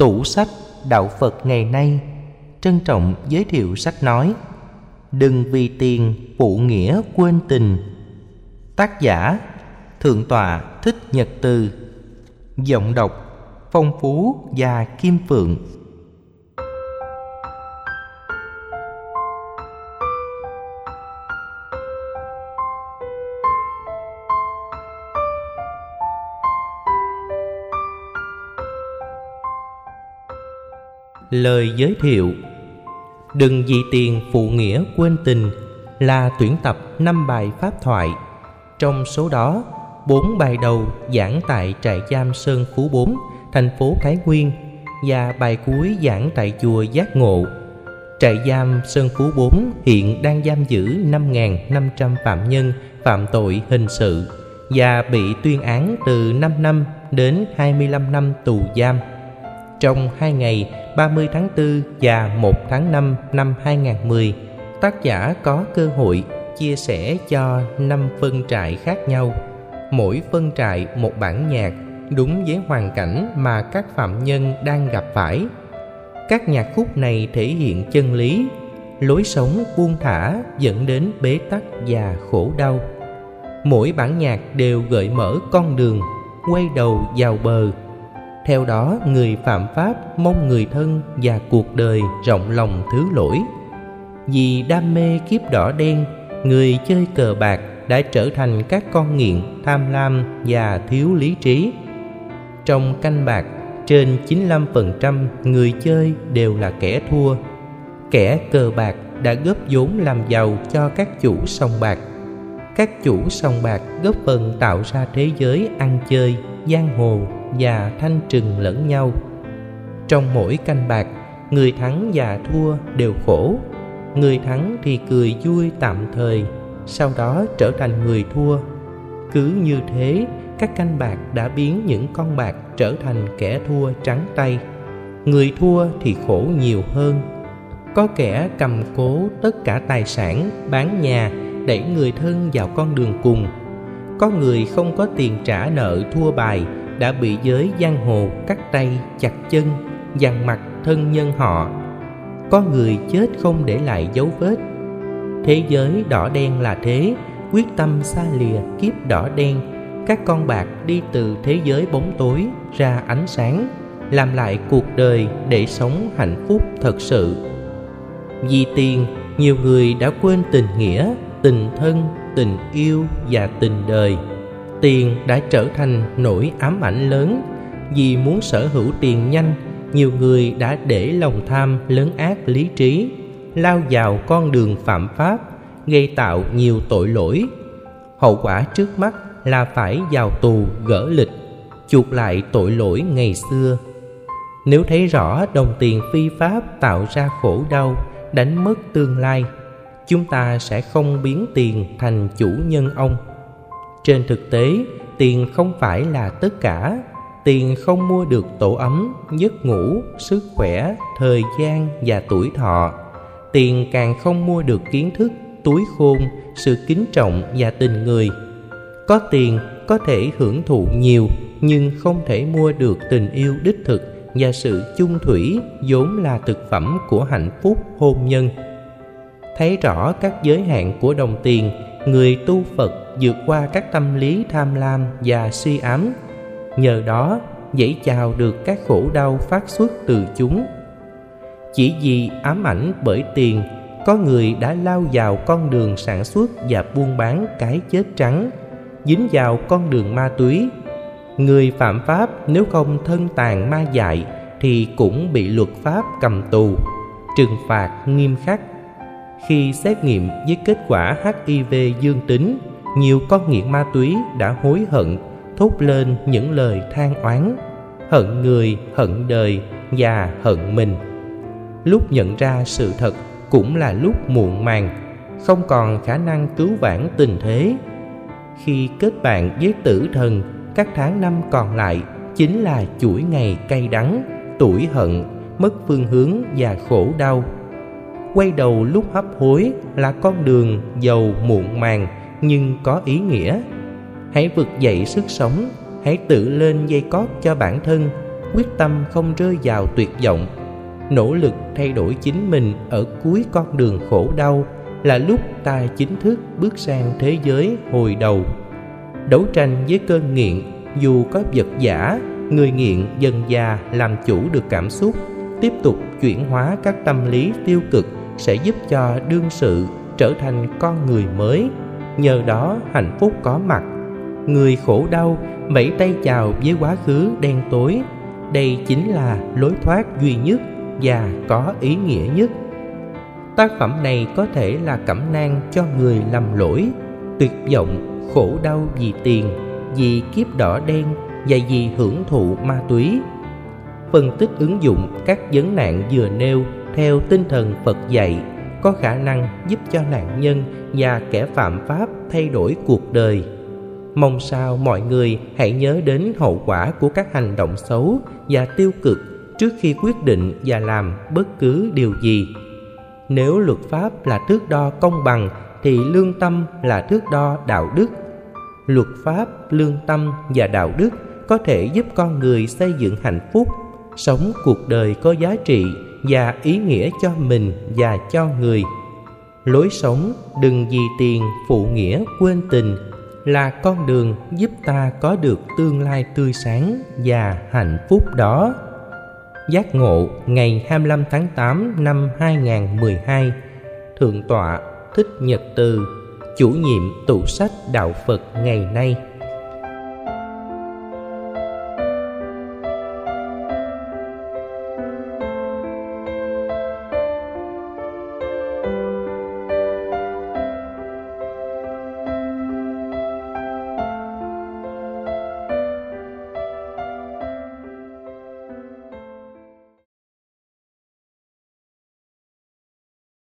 Tủ sách Đạo Phật ngày nay, trân trọng giới thiệu sách nói Đừng vì tiền phụ nghĩa quên tình. Tác giả Thượng tọa Thích Nhật Từ. Giọng đọc Phong Phú và Kim Phượng. Lời giới thiệu Đừng vì tiền phụ nghĩa quên tình là tuyển tập năm bài pháp thoại. Trong số đó, bốn bài đầu giảng tại trại giam Sơn Phú 4, thành phố Thái Nguyên và bài cuối giảng tại chùa Giác Ngộ. Trại giam Sơn Phú 4 hiện đang giam giữ 5.500 phạm nhân phạm tội hình sự và bị tuyên án từ 5 năm đến 25 năm tù giam. Trong hai ngày 30 tháng 4 và 1 tháng 5 năm 2010, tác giả có cơ hội chia sẻ cho 5 phân trại khác nhau. Mỗi phân trại một bản nhạc đúng với hoàn cảnh mà các phạm nhân đang gặp phải. Các nhạc khúc này thể hiện chân lý, lối sống buông thả dẫn đến bế tắc và khổ đau. Mỗi bản nhạc đều gợi mở con đường, quay đầu vào bờ theo đó, người phạm pháp mong người thân và cuộc đời rộng lòng thứ lỗi. Vì đam mê kiếp đỏ đen, người chơi cờ bạc đã trở thành các con nghiện, tham lam và thiếu lý trí. Trong canh bạc, trên 95% người chơi đều là kẻ thua. Kẻ cờ bạc đã góp vốn làm giàu cho các chủ sòng bạc. Các chủ sòng bạc góp phần tạo ra thế giới ăn chơi, giang hồ và thanh trừng lẫn nhau. Trong mỗi canh bạc, người thắng và thua đều khổ. Người thắng thì cười vui tạm thời, sau đó trở thành người thua. Cứ như thế, các canh bạc đã biến những con bạc trở thành kẻ thua trắng tay. Người thua thì khổ nhiều hơn. Có kẻ cầm cố tất cả tài sản, bán nhà, đẩy người thân vào con đường cùng. Có người không có tiền trả nợ thua bài đã bị giới giang hồ cắt tay, chặt chân, dằn mặt thân nhân họ. Có người chết không để lại dấu vết. Thế giới đỏ đen là thế, quyết tâm xa lìa kiếp đỏ đen. Các con bạc đi từ thế giới bóng tối ra ánh sáng, làm lại cuộc đời để sống hạnh phúc thật sự. Vì tiền, nhiều người đã quên tình nghĩa, tình thân, tình yêu và tình đời tiền đã trở thành nỗi ám ảnh lớn. Vì muốn sở hữu tiền nhanh, nhiều người đã để lòng tham lớn ác lý trí, lao vào con đường phạm pháp, gây tạo nhiều tội lỗi. Hậu quả trước mắt là phải vào tù gỡ lịch, chuộc lại tội lỗi ngày xưa. Nếu thấy rõ đồng tiền phi pháp tạo ra khổ đau, đánh mất tương lai, chúng ta sẽ không biến tiền thành chủ nhân ông trên thực tế, tiền không phải là tất cả. Tiền không mua được tổ ấm, giấc ngủ, sức khỏe, thời gian và tuổi thọ. Tiền càng không mua được kiến thức, túi khôn, sự kính trọng và tình người. Có tiền, có thể hưởng thụ nhiều, nhưng không thể mua được tình yêu đích thực và sự chung thủy vốn là thực phẩm của hạnh phúc hôn nhân. Thấy rõ các giới hạn của đồng tiền, người tu phật vượt qua các tâm lý tham lam và suy ám. Nhờ đó dễ chào được các khổ đau phát xuất từ chúng. Chỉ vì ám ảnh bởi tiền, có người đã lao vào con đường sản xuất và buôn bán cái chết trắng, dính vào con đường ma túy. Người phạm pháp nếu không thân tàn ma dại thì cũng bị luật pháp cầm tù, trừng phạt nghiêm khắc. Khi xét nghiệm với kết quả hiv dương tính nhiều con nghiện ma túy đã hối hận, thốt lên những lời than oán. Hận người, hận đời và hận mình. Lúc nhận ra sự thật cũng là lúc muộn màng, không còn khả năng cứu vãn tình thế. Khi kết bạn với tử thần, các tháng năm còn lại chính là chuỗi ngày cay đắng, tuổi hận, mất phương hướng và khổ đau. Quay đầu lúc hấp hối là con đường giàu muộn màng nhưng có ý nghĩa. Hãy vực dậy sức sống, hãy tự lên dây cót cho bản thân, quyết tâm không rơi vào tuyệt vọng. Nỗ lực thay đổi chính mình ở cuối con đường khổ đau là lúc ta chính thức bước sang thế giới hồi đầu. Đấu tranh với cơn nghiện, dù có vật giả, người nghiện dần già làm chủ được cảm xúc, tiếp tục chuyển hóa các tâm lý tiêu cực sẽ giúp cho đương sự trở thành con người mới nhờ đó hạnh phúc có mặt. Người khổ đau, vẫy tay chào với quá khứ đen tối. Đây chính là lối thoát duy nhất và có ý nghĩa nhất. Tác phẩm này có thể là cẩm nang cho người lầm lỗi, tuyệt vọng, khổ đau vì tiền, vì kiếp đỏ đen và vì hưởng thụ ma túy. Phân tích ứng dụng các vấn nạn vừa nêu theo tinh thần phật dạy có khả năng giúp cho nạn nhân và kẻ phạm pháp thay đổi cuộc đời. Mong sao mọi người hãy nhớ đến hậu quả của các hành động xấu và tiêu cực trước khi quyết định và làm bất cứ điều gì. Nếu luật pháp là thước đo công bằng, thì lương tâm là thước đo đạo đức. Luật pháp, lương tâm và đạo đức có thể giúp con người xây dựng hạnh phúc, sống cuộc đời có giá trị và ý nghĩa cho mình và cho người lối sống đừng vì tiền phụ nghĩa quên tình là con đường giúp ta có được tương lai tươi sáng và hạnh phúc đó. Giác ngộ ngày 25 tháng 8 năm 2012 Thượng tọa Thích Nhật Từ, Chủ nhiệm tủ sách Đạo Phật ngày nay